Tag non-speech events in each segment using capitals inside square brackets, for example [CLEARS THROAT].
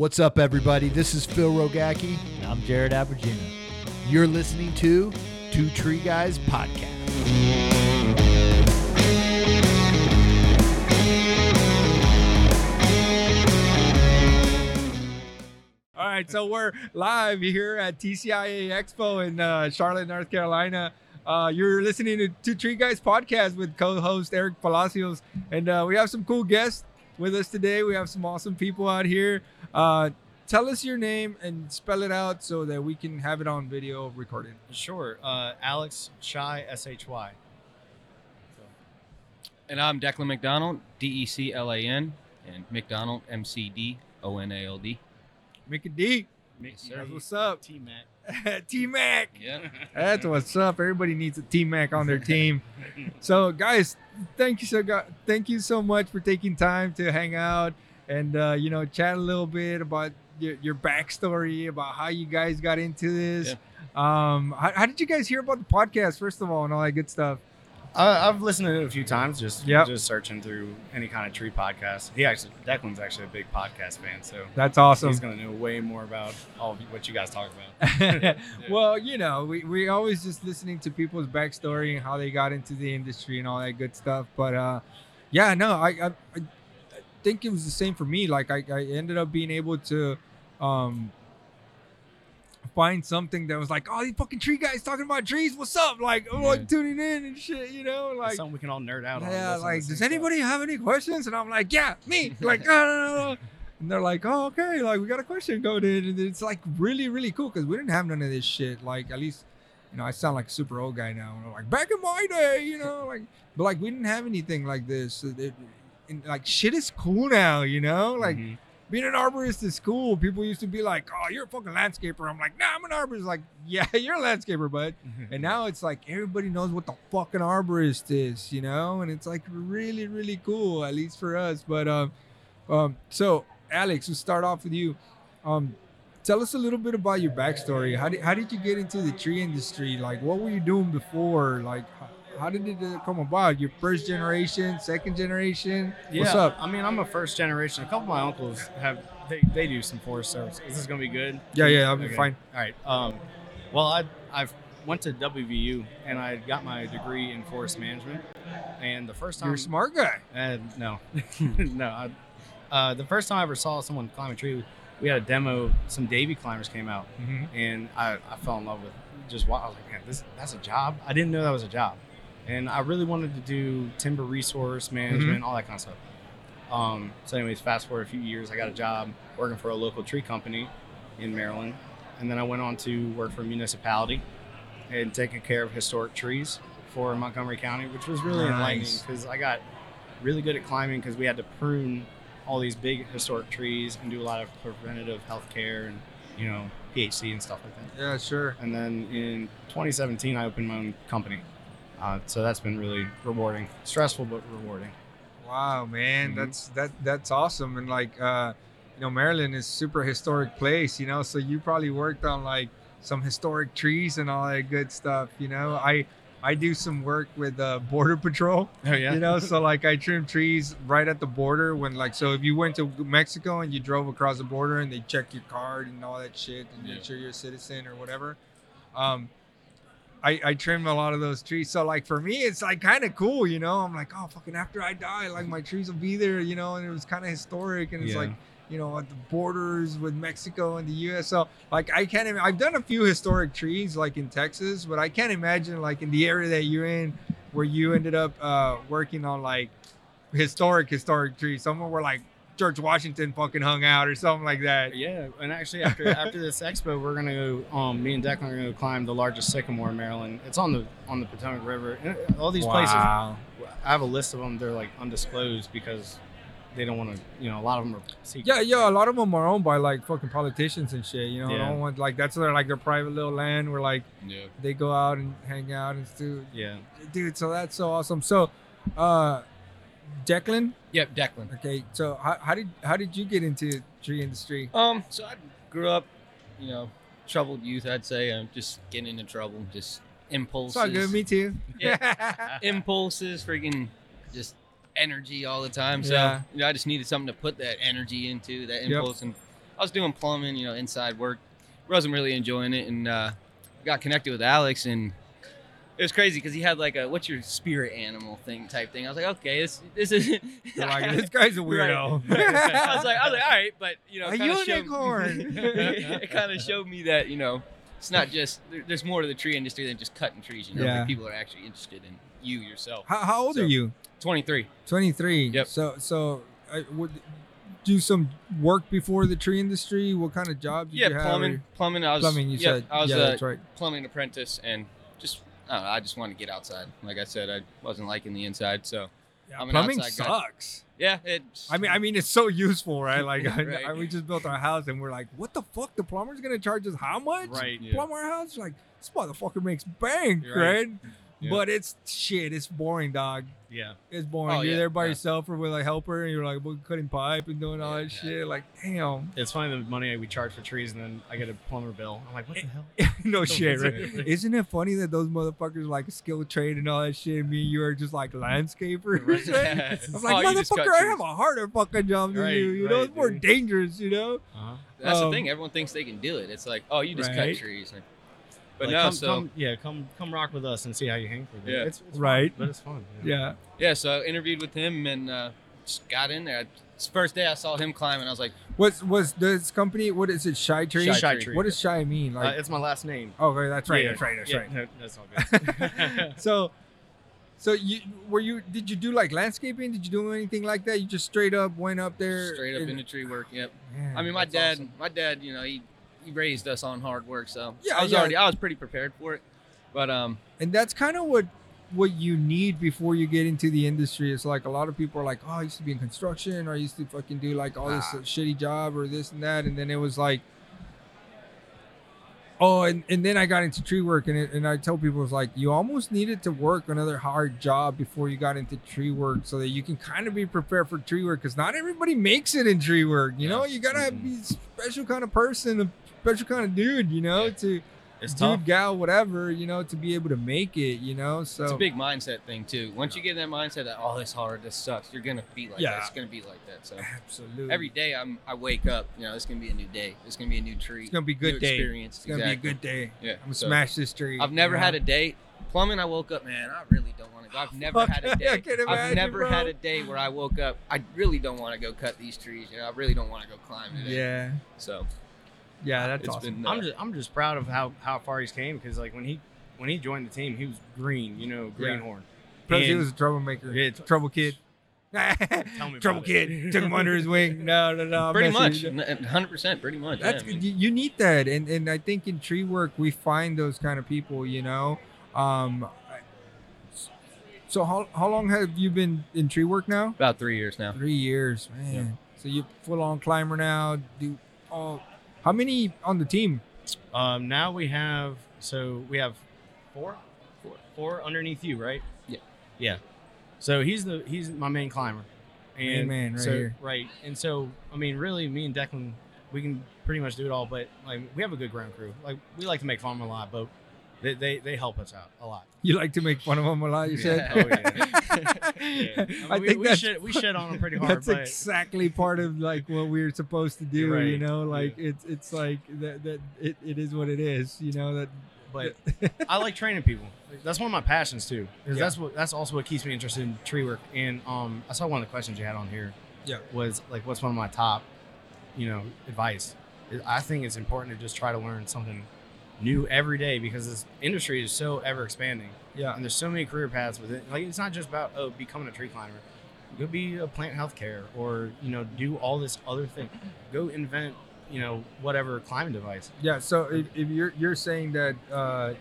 What's up, everybody? This is Phil Rogacki. And I'm Jared Abergina. You're listening to Two Tree Guys Podcast. All right, so we're live here at TCIA Expo in uh, Charlotte, North Carolina. Uh, you're listening to Two Tree Guys podcast with co-host Eric Palacios, and uh, we have some cool guests with us today. We have some awesome people out here. Uh, tell us your name and spell it out so that we can have it on video recorded. Sure. Uh, Alex Shy S H Y. And I'm Declan McDonald, D E C L A N, and McDonald, M C D O N A L D. Make it deep. Yes, sir. That's what's up. T Mac. T Mac. Yeah. That's what's up. Everybody needs a T Mac on their team. [LAUGHS] so, guys, thank you so thank you so much for taking time to hang out and uh, you know chat a little bit about your, your backstory about how you guys got into this. Um, how, how did you guys hear about the podcast first of all and all that good stuff? I, I've listened to it a few times, just Yep. just searching through any kind of tree podcast. He actually, Declan's actually a big podcast fan, so That's awesome. he's gonna know way more about all what you guys talk about. [LAUGHS] [LAUGHS] well, you know, we, we always just listening to people's backstory and how they got into the industry and all that good stuff. But uh, yeah, no, I, I I think it was the same for me. Like I, I ended up being able to um find something that was like, oh, these fucking tree guys talking about trees. What's up? Like, oh, like tuning in and shit. You know, It's like. something we can all nerd out on. Yeah, like, does anybody have any questions? And I'm like, yeah, me. [LAUGHS] Like, no. And they're like, oh, okay, like we got a question going in. And it's like really, really cool because we didn't have none of this shit. Like, at least, you know, I sound like a super old guy now. And I'm like, back in my day, you know, like, but like, we didn't have anything like this. It- and like, shit is cool now, you know? Like, Mhm. being an arborist is cool. People used to be like, oh, you're a fucking landscaper. I'm like, nah, I'm an arborist. Like, [LAUGHS] yeah, you're a landscaper, bud. And now it's like everybody knows what the fucking arborist is, you know, and it's like really, really cool, at least for us. But um, um, so Alex, we'll start off with you. Um, tell us a little bit about your backstory. How did how did you get into the tree industry? Like, what were you doing before? Like, how, did it uh, come about? Your first generation, second generation? yeah, What's up? I mean, I'm a first generation. A couple of my uncles have they, they do some forest service. Is this gonna be good? Yeah, yeah, I'll be Okay. fine. All right. Um, well, I I've went to WVU and I got my degree in forest management. And the first time You're a smart guy. Uh, no, [LAUGHS] no. I, uh, the first time I ever saw someone climb a tree, we had a demo. Some Davey climbers came out, and I, I fell in love with just wow. I was like, man, this that's a job. I didn't know that was a job, and I really wanted to do timber resource management, all that kind of stuff. Um, so, anyways, fast forward a few years, I got a job working for a local tree company in Maryland, and then I went on to work for a municipality and taking care of historic trees for Montgomery County, which was really enlightening because I got really good at climbing because we had to prune all these big historic trees and do a lot of preventative health care and you know PHC and stuff like that. Yeah, sure. And then in 2017, I opened my own company, uh, so that's been really rewarding, stressful but rewarding. Wow, man, Mhm. that's that that's awesome. And like, uh, you know, Maryland is super historic place. You know, so you probably worked on like some historic trees and all that good stuff. You know, I I do some work with uh, Border Patrol. Oh yeah, You know, so [LAUGHS] like I trim trees right at the border when like so if you went to Mexico and you drove across the border and they check your card and all that shit and make sure you're a citizen or whatever. Um I, I trim a lot of those trees. So like for me it's like kind of cool, you know. I'm like, oh fucking after I die, like my trees will be there, you know, and it was kind of historic and it's Yeah. like you know, at the borders with Mexico and the U.S. So, like, I can't. Im- I've done a few historic trees, like in Texas, but I can't imagine, like, in the area that you're in, where you ended up uh, working on like historic, historic trees, somewhere were like George Washington fucking hung out or something like that. Yeah, and actually after [LAUGHS] after this expo, we're gonna go. Um, me and Declan are gonna go climb the largest sycamore in Maryland. It's on the on the Potomac River. And all these places, I have a list of them. They're like undisclosed because they don't want to. You know, a lot of them are secret. Yeah, yeah. A lot of them are owned by like fucking politicians and shit. You know, yeah. don't want like that's their like their private little land where like Yeah. they go out and hang out and do. Yeah. Dude, so that's so awesome. So, uh, Declan, Yep, Declan. Okay, so how, how did how did you get into tree industry? Um, so I grew up, you know, troubled youth. I'd say I'm just getting into trouble, just impulses. It's all good. Me too. Yeah. [LAUGHS] impulses, freaking, just energy all the time. So Yeah. you know, I just needed something to put that energy into, that Yep. impulse, and I was doing plumbing, you know, inside work. Wasn't really enjoying it, and uh, got connected with Alex, and it was crazy because he had like a "what's your spirit animal" thing type thing. I was like, okay, this this is. [LAUGHS] Like, [LAUGHS] this guy's a weirdo. Right. [LAUGHS] I was like, I was like, all right, but you know, A it kinda showed- unicorn. it kind of showed me that you know, it's not just there, there's more to the tree industry than just cutting trees. You know, Yeah. Like, people are actually interested in you yourself. how, how old So- are you? 23. 23. Yep. So so I would do some work before the tree industry. What kind of job did Yeah, you have? plumbing. Plumbing. I was. Plumbing. You said. I was yeah, a that's right. plumbing apprentice, and just I know. I just wanted to get outside. Like I said, I wasn't liking the inside, so Yeah, I'm an plumbing outside guy. sucks. yeah. I mean, I mean, it's so useful, right? [LAUGHS] Like, I- Right. I, we just built our house, and we're like, "What the fuck? The plumber's gonna charge us how much? Right. Yeah. Plumb our house? Like, this motherfucker makes bank, You're right. right? Yeah. But it's shit. It's boring, dog. Yeah. It's boring. Oh, you're yeah, there by yeah. yourself or with a helper, and you're like well, cutting pipe and doing all Yeah, that yeah. shit. Like, damn. It's funny the money we charge for trees, and then I get a plumber bill. I'm like, what the hell? [LAUGHS] no shit, right? Right. [LAUGHS] Isn't it funny that those motherfuckers like skill trade and all that shit? And me and you are just like landscapers. Right. right? [LAUGHS] I'm like, Oh, you just cut motherfucker, I have a harder fucking job than Right, you. You know, right, it's more dangerous. You know. Uh-huh. That's um, the thing. Everyone thinks they can do it. It's like, oh, you just Right. cut trees. Like, but Like, no, come, so come, yeah, come come rock with us and see how you hang for it. Yeah. It's, it's fun, Right. but it's fun. you know? Yeah. yeah, so I interviewed with him and uh, just got in there. It's the first day I saw him climb, And I was like, What's was this company? What is it? Shy Tree. Shy Shy Tree. tree. What does shy mean? Uh, Like, it's my last name. okay, that's right. Yeah, That's right. That's yeah, right. no, that's all [LAUGHS] good. [LAUGHS] so so you were you did you do like landscaping did you do anything like that you just straight up went up there straight up and- into tree work. Yep. Man, I mean, my dad, awesome. my dad, you know, he he raised us on hard work, so Yeah, I was yeah. already, I was pretty prepared for it. But um, and that's kind of what what you need before you get into the industry it's like a lot of people are like oh i used to be in construction or i used to fucking do like all this Ah. shitty job or this and that and then it was like oh and, and then i got into tree work and, it, and i tell people it's like you almost needed to work another hard job before you got into tree work so that you can kind of be prepared for tree work because not everybody makes it in tree work you know you gotta be a special kind of person a special kind of dude you know Yeah. to It's dude, tough. gal, whatever, you know, to be able to make it, you know. So it's a big mindset thing too. Once you get that mindset that oh, this hard, this sucks, you're gonna be like Yeah. that. It's gonna be like that. So absolutely every day I'm, I wake up, you know, it's gonna be a new day. It's gonna be a new tree. It's gonna be a good day. Experience. It's gonna be a good day. Yeah. I'm gonna so smash this tree. I've never you know? had a day. Plumbing, I woke up, man. I really don't want to go. I've [LAUGHS] never had a [LAUGHS] day. can I've never bro. had a day where I woke up. I really don't want to go cut these trees. You know, I really don't want to go climb today. Yeah, So yeah, that's it's awesome. been. I'm uh, just I'm just proud of how how far he's came because like when he when he joined the team he was green you know greenhorn. Plus, he was a troublemaker. Yeah, it's- trouble kid. [LAUGHS] me trouble kid. it. Took him under his wing. No, no, no. I'm pretty much, hundred percent, pretty much. That's yeah, I mean, you, you need that, and and I think in tree work we find those kind of people. You know, um. So how how long have you been in tree work now? about three years now. Three years, man. Yeah. So you're full on climber now. Do all. How many on the team? Um, now we have so we have four, four, four underneath you, right? Yeah. Yeah. So he's the he's my main climber, Main and man right so, here. right. And so I mean, really, me and Declan, we can pretty much do it all. But like, we have a good ground crew. Like, we like to make fun a lot, but they they, they help us out a lot. You like to make fun of them a lot. You said. [LAUGHS] Oh, yeah. I [LAUGHS] Yeah. I, mean, we, think we shit we shit on them pretty [LAUGHS] hard, that's exactly part of like what we're supposed to do. You're You know, like it's it's like that that it, it is what it is. You know that. but I like training people. That's one of my passions too. 'cause Yeah. That's what that's also what keeps me interested in tree work. And um, I saw one of the questions you had on here. Yeah. Was like, what's one of my top, you know, advice? I think it's important to just try to learn something new every day because this industry is so ever expanding, yeah. and there's so many career paths with it. Like, it's not just about oh becoming a tree climber. Go be a plant healthcare, or you know, do all this other thing. Go invent, you know, whatever climbing device. Yeah. So if, if you're you're saying that uh,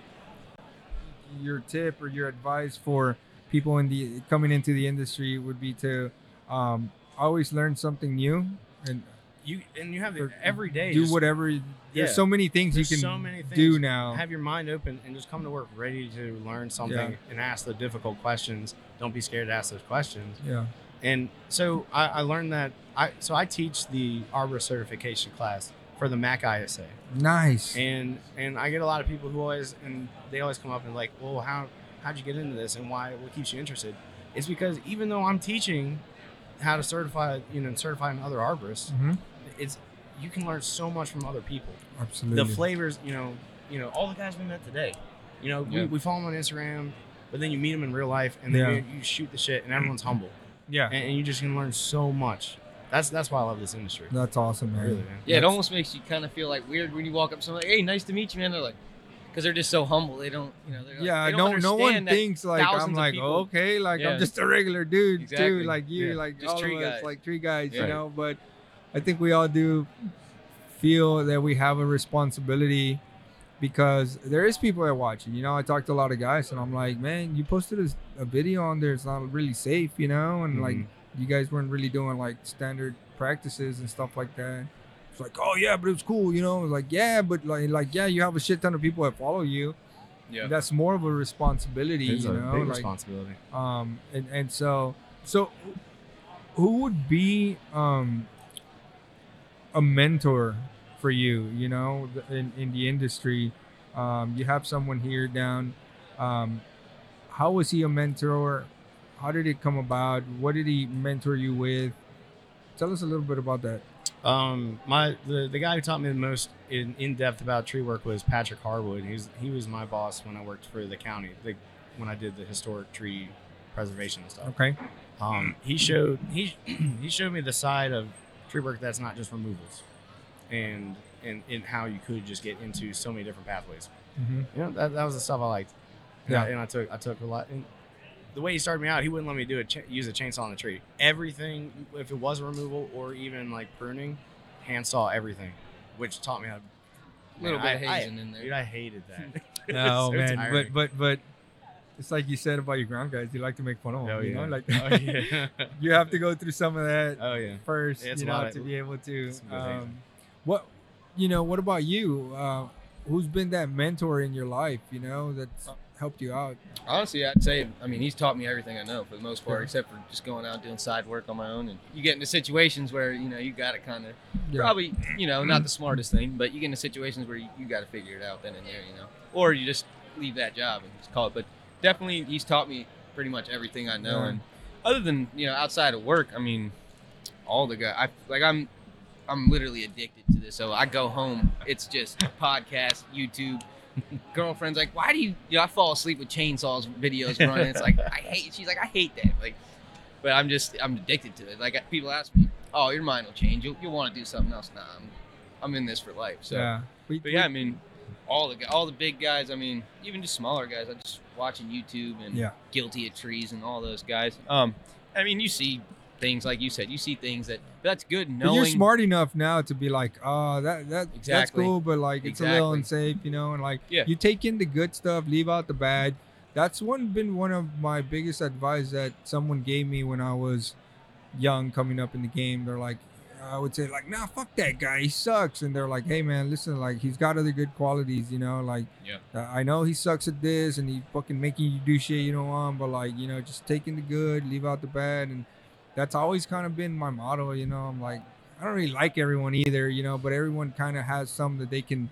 your tip or your advice for people in the coming into the industry would be to um, always learn something new and You and you have it every day. do just- whatever. There's Yeah. so many things There's you can so many do now. have your mind open and just come to work ready to learn something Yeah. and ask the difficult questions. Don't be scared to ask those questions. yeah. And so I, I learned that I so I teach the arbor certification class for the MAC ISA, Nice. and and I get a lot of people who always and they always come up and like, well, how how'd you get into this and why what keeps you interested? It's because even though I'm teaching how to certify, you know, certifying other arborists, Mhm. it's you can learn so much from other people. Absolutely. The flavors, you know, you know, all the guys we met today. You know, Yeah. we, we follow them on Instagram, but then you meet them in real life, and then Yeah. you, you shoot the shit, and everyone's humble, yeah. and, and you just can learn so much. That's that's why I love this industry. That's awesome, man. Really, man. Yeah, it almost makes you kind of feel like weird when you walk up to someone like, "Hey, nice to meet you, man." They're like, because they're just so humble. They don't, you know, they're like, yeah, no, no one thinks like I'm like okay, like Yeah. I'm just a regular dude Exactly. too, like you, Yeah. like Just all tree of us, guys. like tree guys, you know. But I think we all do feel that we have a responsibility because there is people that watch it. You know, I talked to a lot of guys, and I'm like, man, you posted a, a video on there. It's not really safe, you know, and like Mhm. you guys weren't really doing like standard practices and stuff like that. It's like, oh yeah, but it was cool, you know. It's like, yeah, but like, like yeah, you have a shit ton of people that follow you. Yeah. That's more of a responsibility, It's you a know. big like, responsibility. um, and and so so, who would be um a mentor for you? You know, in in the industry, um, you have someone here down. Um, how was he a mentor? How did it come about? What did he mentor you with? Tell us a little bit about that. Um, my the, the guy who taught me the most in, in depth about tree work was Patrick Harwood. He was he was my boss when I worked for the county, the, when I did the historic tree preservation and stuff. Okay. Um, he showed he [CLEARS THROAT] he showed me the side of tree work that's not just removals, and and and how you could just get into so many different pathways. Mm-hmm. You know, that, that was the stuff I liked. And, Yeah. I, and I took I took a lot. And the way he started me out, he wouldn't let me do a ch- use a chainsaw on the tree. Everything, if it was removal or even like pruning, hand saw everything, which taught me how. A little Man, bit of I- I- hazing in there. Dude, I hated that. [LAUGHS] [LAUGHS] No so man, tiring. but but but it's like you said about your ground guys. You like to make fun of them. oh you yeah, know, like oh yeah, [LAUGHS] you have to go through some of that oh yeah. first, It's you a lot know, of- to be able to. some good hazing. Um, what, you know, what about you? Uh, who's been that mentor in your life? You know, that's helped you out. Honestly, I'd say, I mean, he's taught me everything I know for the most part, Yeah. except for just going out doing side work on my own. And you get into situations where, you know, you got to kind of, Yeah. probably, you know, not the [CLEARS THROAT] smartest thing, but you get into situations where you, you got to figure it out then and there, you know, or you just leave that job and just call it. But definitely, he's taught me pretty much everything I know. Yeah. And other than, you know, outside of work, I mean, all the guys, I like, I'm, I'm literally addicted to this. So I go home, it's just podcast, YouTube. Girlfriend's like, why do you? You know, I fall asleep with chainsaws videos running. It's like I hate. She's like, I hate that. Like, but I'm just, I'm addicted to it. Like people ask me, oh, your mind will change. You'll, you'll want to do something else. Nah, I'm, I'm in this for life. So, yeah. But yeah, I mean, all the all the big guys. I mean, even just smaller guys. I'm just watching YouTube and Yeah. Guilty of Trees and all those guys. Um, I mean, you see things like you said. You see things that that's good. But Knowing you're smart enough now to be like, oh, that that that's cool, but like it's a little unsafe, you know, and like Yeah. you take in the good stuff, leave out the bad. That's one been one of my biggest advice that someone gave me when I was young, coming up in the game. They're like, I would say like, nah, fuck that guy, he sucks, and they're like, hey man, listen, like he's got other good qualities, you know, like Yeah. uh, I know he sucks at this and he's fucking making you do shit you don't want, but like you know, just taking the good, leave out the bad, and that's always kind of been my motto. You know, I'm like, I don't really like everyone either, you know, but everyone kind of has some that they can,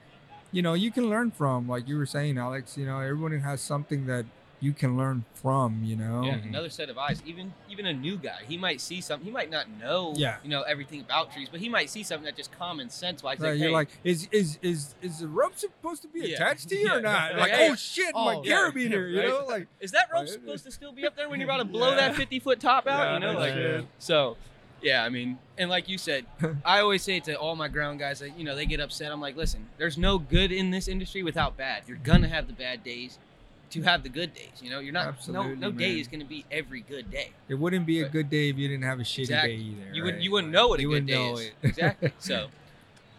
you know, you can learn from. Like you were saying, Alex, you know, everyone has something that you can learn from, you know. Yeah, another set of eyes. Even even a new guy, he might see something. He might not know, Yeah. you know, everything about trees, but he might see something that just common sense wise. Right, like, you're hey, like, is is is is the rope supposed to be Yeah. attached to you or not? Like, Like, hey, oh shit, my oh, yeah, carabiner, you [LAUGHS] right. know, like is that rope supposed to still be up there when you're about to [LAUGHS] blow Yeah. that 50 foot top out? Yeah, you know, like shit. so. Yeah, I mean, and like you said, [LAUGHS] I always say to all my ground guys that you know they get upset. I'm like, listen, there's no good in this industry without bad. You're gonna have the bad days to have the good days. You know, you're not Absolutely, no no day is gonna be every good day. it wouldn't be a good day if you didn't have a shitty Exactly. day either. You right? you wouldn't know what a you good wouldn't day know is. it. Exactly. [LAUGHS] So,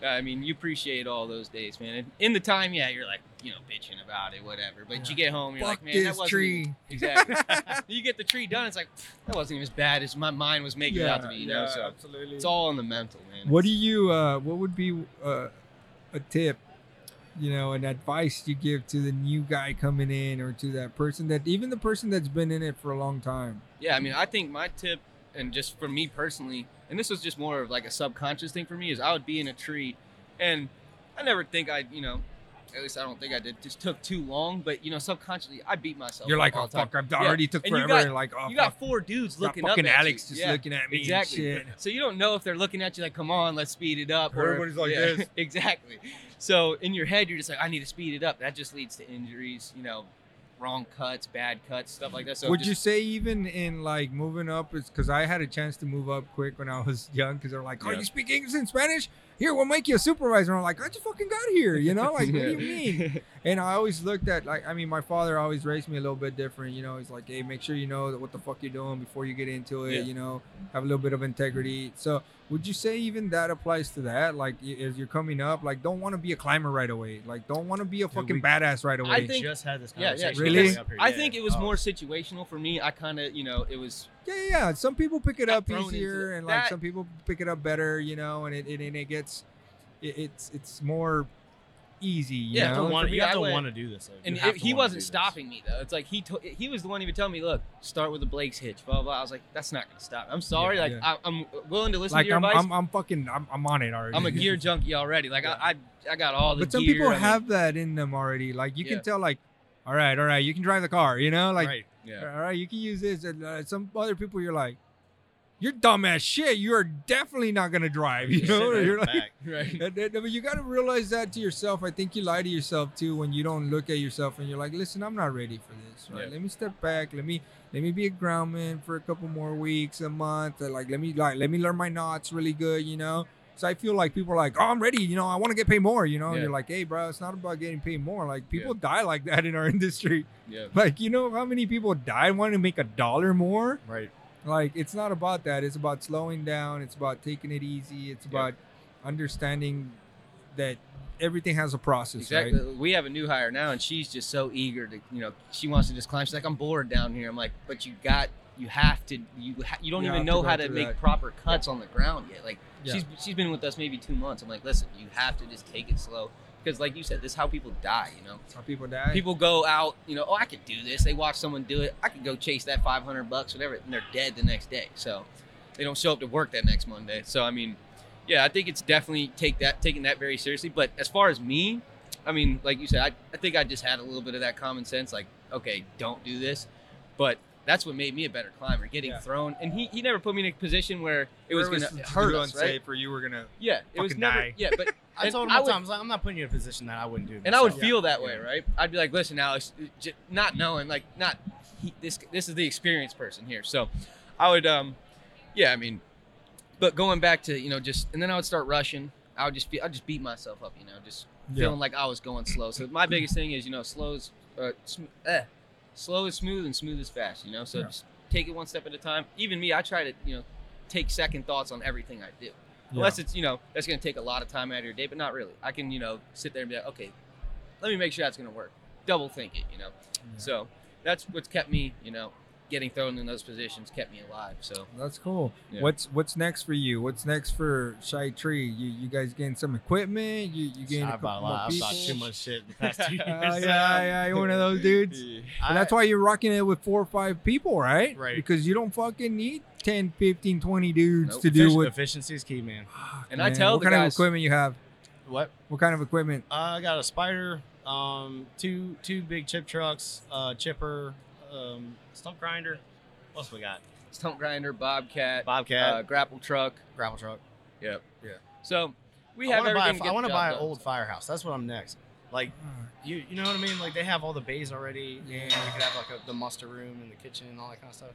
I mean, you appreciate all those days, man. And in the time, yeah, you're like, you know, bitching about it, whatever. But Yeah. you get home, you're Fuck like, man, that this wasn't tree. [LAUGHS] exactly. [LAUGHS] you get the tree done, it's like that wasn't even as bad as my mind was making it out to be. You know, so absolutely. it's all in the mental, man. What do you? Uh, what would be uh, a tip? You know, an advice you give to the new guy coming in, or to that person that even the person that's been in it for a long time. Yeah, I mean, I think my tip, and just for me personally, and this was just more of like a subconscious thing for me, is I would be in a tree, and I never think I'd, you know, at least I don't think I did. Just took too long, but you know, subconsciously I beat myself. You're like, oh fuck, I Yeah. already took And you forever. got- like, oh you fuck. got four dudes looking fucking up at Alex you. just Yeah. looking at me. Exactly. So you don't know if they're looking at you like, "Come on, let's speed it up." Or Or everybody's like yeah, this. [LAUGHS] exactly. So in your head, you're just like, "I need to speed it up." That just leads to injuries. You know, wrong cuts, bad cuts, stuff like that. So Would just, you say even in like moving up is because I had a chance to move up quick when I [LAUGHS] was young because they're like, oh, Yeah. you speak English and Spanish? Here, we'll make you a supervisor. And I'm like, I just fucking got here, you know? Like, what do you [LAUGHS] mean? And I always looked at like, I mean, my father always raised me a little bit different. You know, he's like, hey, make sure you know what the fuck you're doing before you get into it. Yeah. You know, have a little bit of integrity. So, would you say even that applies to that? Like, as you're coming up, like, don't want to be a climber right away. Like, don't want to be a fucking we- badass right away. I think- just had this Yeah, yeah, conversation. Really? up here, I yeah. think it was Oh. more situational for me. I kind of, you know, it was Yeah, yeah, yeah. Some people pick it up easier, it. and like That- some people pick it up better, you know, and it it, and it gets, it, it's it's more easy, you Yeah, have to know. want, you have I to want to do this. though. And it, he wasn't do this. stopping me though. It's like he to, he was the one even telling me, "Look, start with the Blake's hitch." Blah blah. I was like, "That's not gonna stop." I'm sorry. Yeah, like yeah. I, I'm willing to listen Like to your I'm, advice. I'm, I'm fucking, I'm, I'm on it already. I'm a gear [LAUGHS] junkie already. Like I, I, I got all the. but some gear, people I mean, have that in them already. Like you Yeah. can tell, like, all right, all right, you can drive the car, you know, like, right. Yeah. all right, you can use this. And uh, some other people, you're like, you're dumb as shit. You are definitely not gonna drive, you know. You're like. Right. And but you got to realize that to yourself. I think you lie to yourself too when you don't look at yourself and you're like, "Listen, I'm not ready for this. Right? Yeah. Let me step back. Let me let me be a groundman for a couple more weeks, a month. Like, let me like let me learn my knots really good. You know." So I feel like people are like, "Oh, I'm ready. You know, I want to get paid more. You know." Yeah. you're like, "Hey, bro, it's not about getting paid more. Like people die like that in our [LAUGHS] industry. Yeah. Like, you know how many people die wanting to make a dollar more? Right. Like it's not about that. It's about slowing down. It's about taking it easy. It's Yeah. about understanding that everything has a process, Exactly. right? We have a new hire now, and she's just so eager to, you know, she wants to just climb. She's like, I'm bored down here. I'm like, but you got, you have to, you, ha- you don't You even have to know how to make that. proper cuts on the ground yet. Like, Yeah. she's she's been with us maybe two months. I'm like, listen, you have to just take it slow, because like you said, this is how people die. You know, That's how people die. people go out, you know, oh, I could do this. They watch someone do it. I could go chase that 500 bucks, whatever, and they're dead the next day. So they don't show up to work that next Monday. So I mean, yeah, I think it's definitely take that taking that very seriously. But as far as me, I mean, like you said, I, I think I just had a little bit of that common sense, like, okay, don't do this. But that's what made me a better climber, getting Yeah. thrown. And he, he never put me in a position where it was Where going to too hurt us, right? unsafe, or you were gonna. Yeah, it was fucking never. die. Yeah, but [LAUGHS] i told him I would, time, I was like, i'm not putting you in a position that I wouldn't do. and I would myself. feel that way, Yeah. right? I'd be like, "Listen, Alex, j- not knowing, like, not he, this. This is the experienced person here." So, I would, um, yeah, I mean, but going back to you know just, and then I would start rushing. I would just be, I'd just beat myself up, you know, just Yeah. feeling like I was going slow. So my biggest thing is, you know, slow is, uh, sm- eh, slow is smooth and smooth is fast, you know. So Yeah. just take it one step at a time. Even me, I try to, you know, take second thoughts on everything I do Yeah. unless it's you know that's going to take a lot of time out of your day but not really i can you know sit there and be like okay let me make sure that's going to work double think it you know so that's what's kept me you know getting thrown in those positions kept me alive so That's cool. Yeah. What's what's next for you? What's next for Shy Tree? You you guys getting some equipment? You you getting a I couple bought a more lot. I people? bought too much shit in the past two [LAUGHS] years. Uh, yeah, yeah, you're one of those [LAUGHS] dudes. I- that's why you're rocking it with four or five people, right? Right. Because you don't fucking need 10, 15, 20 dudes Nope. to do effici- what. efficiency is key, man. And I Man, tell what the kind guys- of equipment you have. What? What kind of equipment? Uh, I got a spider, um, two two big chip trucks, uh, chipper, um, stump grinder. What else we got? stump grinder bobcat, Bobcat, uh, grapple truck grapple truck. yep Yeah. so we I have want to buy. everything I want to buy an done. old firehouse. That's what I'm next. Like you, you know what I mean? Like they have all the bays already, and you could have like a, the muster room and the kitchen and all that kind of stuff.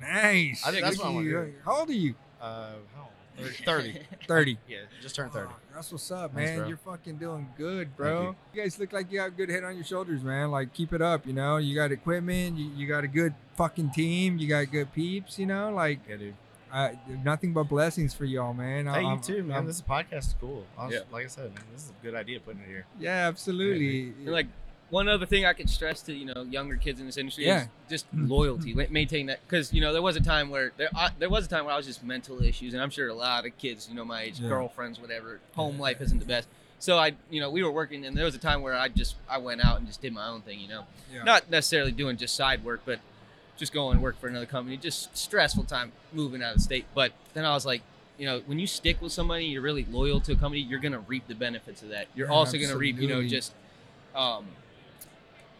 Nice. I think that's Look what I wanna do. How old are you? Uh, how old? thirty. [LAUGHS] 30. yeah, just turned thirty. Oh, that's what's up, man. bro. You're fucking doing good, bro. You. guys look like you have a good head on your shoulders, man. Like, keep it up, you know? You got equipment, you, you got a good fucking team, you got good peeps, you know? Like, Yeah, dude. uh, nothing but blessings for y'all, man. Hey, you I'm- too, man. I'm- this podcast is cool. Was, Yeah. Like I said, man, this is a good idea putting it here. yeah, absolutely. And, like one other thing I could stress to you know younger kids in this industry Yeah. is just loyalty, ma- maintain that because you know there was a time where there I, there was a time where I was just mental issues, and I'm sure a lot of kids you know my age, Yeah. girlfriends, whatever, home life isn't the best. So I you know we were working, and there was a time where I just I went out and just did my own thing, you know, Yeah. not necessarily doing just side work, but just going and work for another company. Just stressful time moving out of state, but then I was like. You know, when you stick with somebody, you're really loyal to a company. You're gonna reap the benefits of that. You're Yeah, also gonna reap, you know, just um,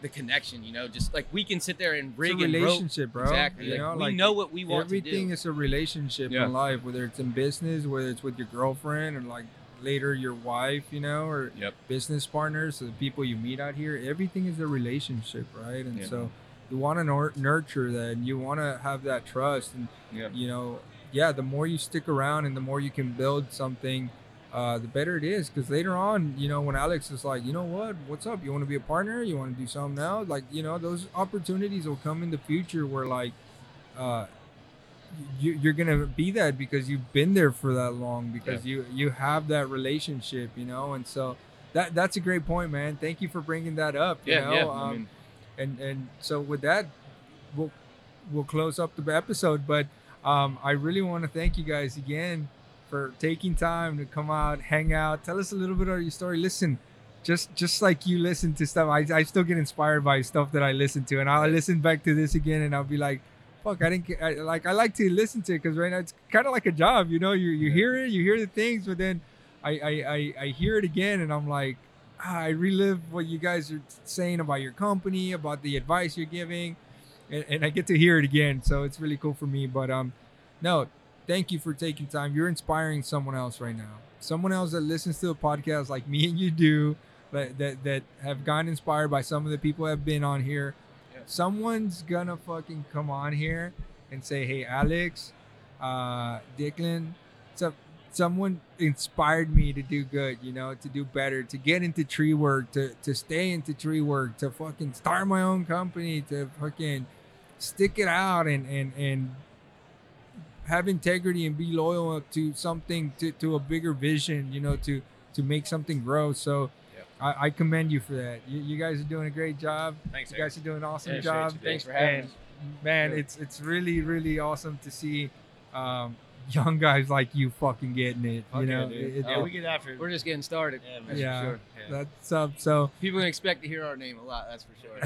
the connection. You know, just like we can sit there and It's a rig and rope. relationship, bro. Exactly. You like, know, we like, know what we want everything to do. is a relationship Yeah. in life, whether it's in business, whether it's with your girlfriend, and like later your wife, you know, or Yep. business partners, so the people you meet out here. Everything is a relationship, right? And Yeah. so you want to nor- nurture that, and you want to have that trust, and Yep. you know, yeah, the more you stick around and the more you can build something. Uh, the better it is because later on, you know, when Alex is like, you know what, what's up? You want to be a partner? You want to do something now? Like, you know, those opportunities will come in the future where, like, uh, you, you're gonna be that because you've been there for that long because you you have that relationship you know and so that that's a great point man thank you for bringing that up you Yeah, know? yeah. Um, I mean, and and so with that we'll we'll close up the episode but um i really want to thank you guys again for taking time to come out hang out. Tell us a little bit of your story. Listen just just like you listen to stuff i, I still get inspired by stuff that i listen to and i'll listen back to this again and i'll be like fuck i didn't I, like i like to listen to it because right now it's kind of like a job you know? You, you hear it you hear the things but then I, I i i hear it again and i'm like ah, i relive what you guys are saying about your company about the advice you're giving and, and i get to hear it again so it's really cool for me but um no thank you for taking time. You're inspiring someone else right now. Someone else that listens to a podcast like me and you do that that, that have gotten inspired by some of the people that have been on here. Yeah. someone's gonna fucking come on here and say hey alex uh Declan, so someone inspired me to do good you know to do better to get into tree work to to stay into tree work to fucking start my own company to fucking stick it out and and and have integrity and be loyal to something to, to a bigger vision you know to to make something grow so Yep. I, I commend you for that you, you guys are doing a great job Thanks, you guys are doing an awesome Appreciate job you. Thanks for having And, us. man Yeah. it's it's really really awesome to see um young guys like you fucking getting it you Okay, know dude. It- yeah, it- we get after it. We're just getting started. Yeah, man. That's Yeah. for sure. that's up so People can expect to hear our name a lot. That's for sure.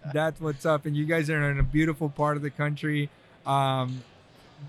[LAUGHS] that's what's up and you guys are in a beautiful part of the country um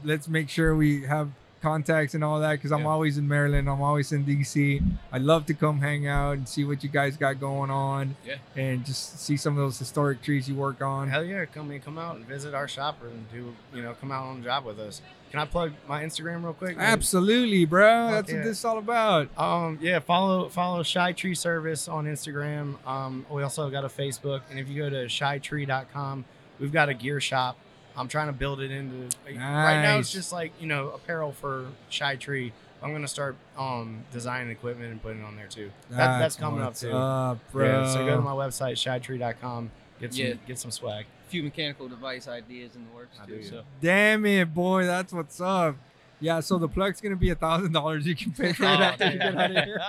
let's make sure we have contacts and all that because i'm Yeah. always in maryland i'm always in dc i'd love to come hang out and see what you guys got going on Yeah. and just see some of those historic trees you work on Hell yeah, come in, come out and visit our shop and do, you know, come out on the job with us. Can I plug my Instagram real quick? absolutely bro that's yeah. what this is all about Um, yeah, follow follow Shy Tree Service on Instagram. Um, we also got a Facebook, and if you go to shytree.com, we've got a gear shop. I'm trying to build it into right now. It's just like you know apparel for Shy Tree. I'm gonna start um designing equipment and putting it on there too. That, that's coming up too. up, bro. Yeah, so go to my website shytree.com. Get some Yeah. get some swag. A few mechanical device ideas in the works I too. do, So Damn it, boy. That's what's up. Yeah, so the plug's gonna be a thousand dollars. You can pay for it [LAUGHS] Oh, after you get out of here.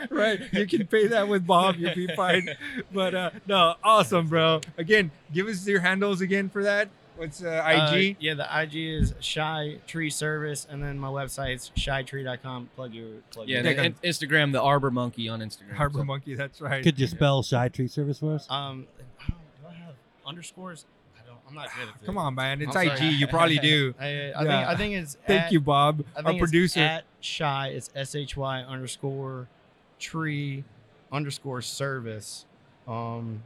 [LAUGHS] right. You can pay that with Bob, you'll be fine. [LAUGHS] But uh no, awesome, bro. Again, give us your handles again for that. What's uh, IG? Uh, yeah, the IG is Shy Tree Service, and then my website's shytree.com. Plug your plug yeah, your and, and Instagram the Arbor Monkey on Instagram. Arbor so. Monkey, that's right. Could you spell Shy Tree Service for us? Um, I don't, I have underscores? I don't. I'm not good at this. Come on, man. It's I'm IG. sorry. You probably [LAUGHS] do. I, I Yeah. think I think it's Thank at- you, Bob, I our think it's producer. at shy. It's S H Y underscore tree underscore service. Um,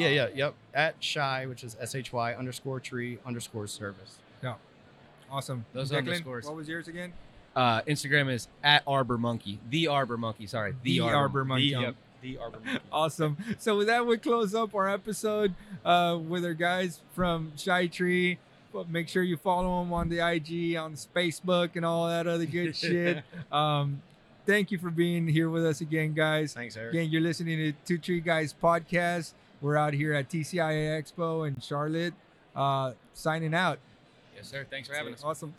yeah, yeah, yep. At shy, which is S H Y underscore tree underscore service. Yeah. Awesome. Those Declan, underscores. What was yours again? Uh, Instagram is at Arbor Monkey. The Arbor Monkey. Sorry, the, The Arbor, Arbor Monkey. The, Yep. the Arbor Monkey. awesome. So with that, we close up our episode uh, with our guys from Shy Tree. But make sure you follow them on the IG, on Facebook, and all that other good [LAUGHS] shit. Um, thank you for being here with us again, guys. Thanks, Eric. Again, you're listening to Two Tree Guys podcast. We're out here at TCIA Expo in Charlotte, uh, signing out. Yes, sir. Thanks for having us. Awesome.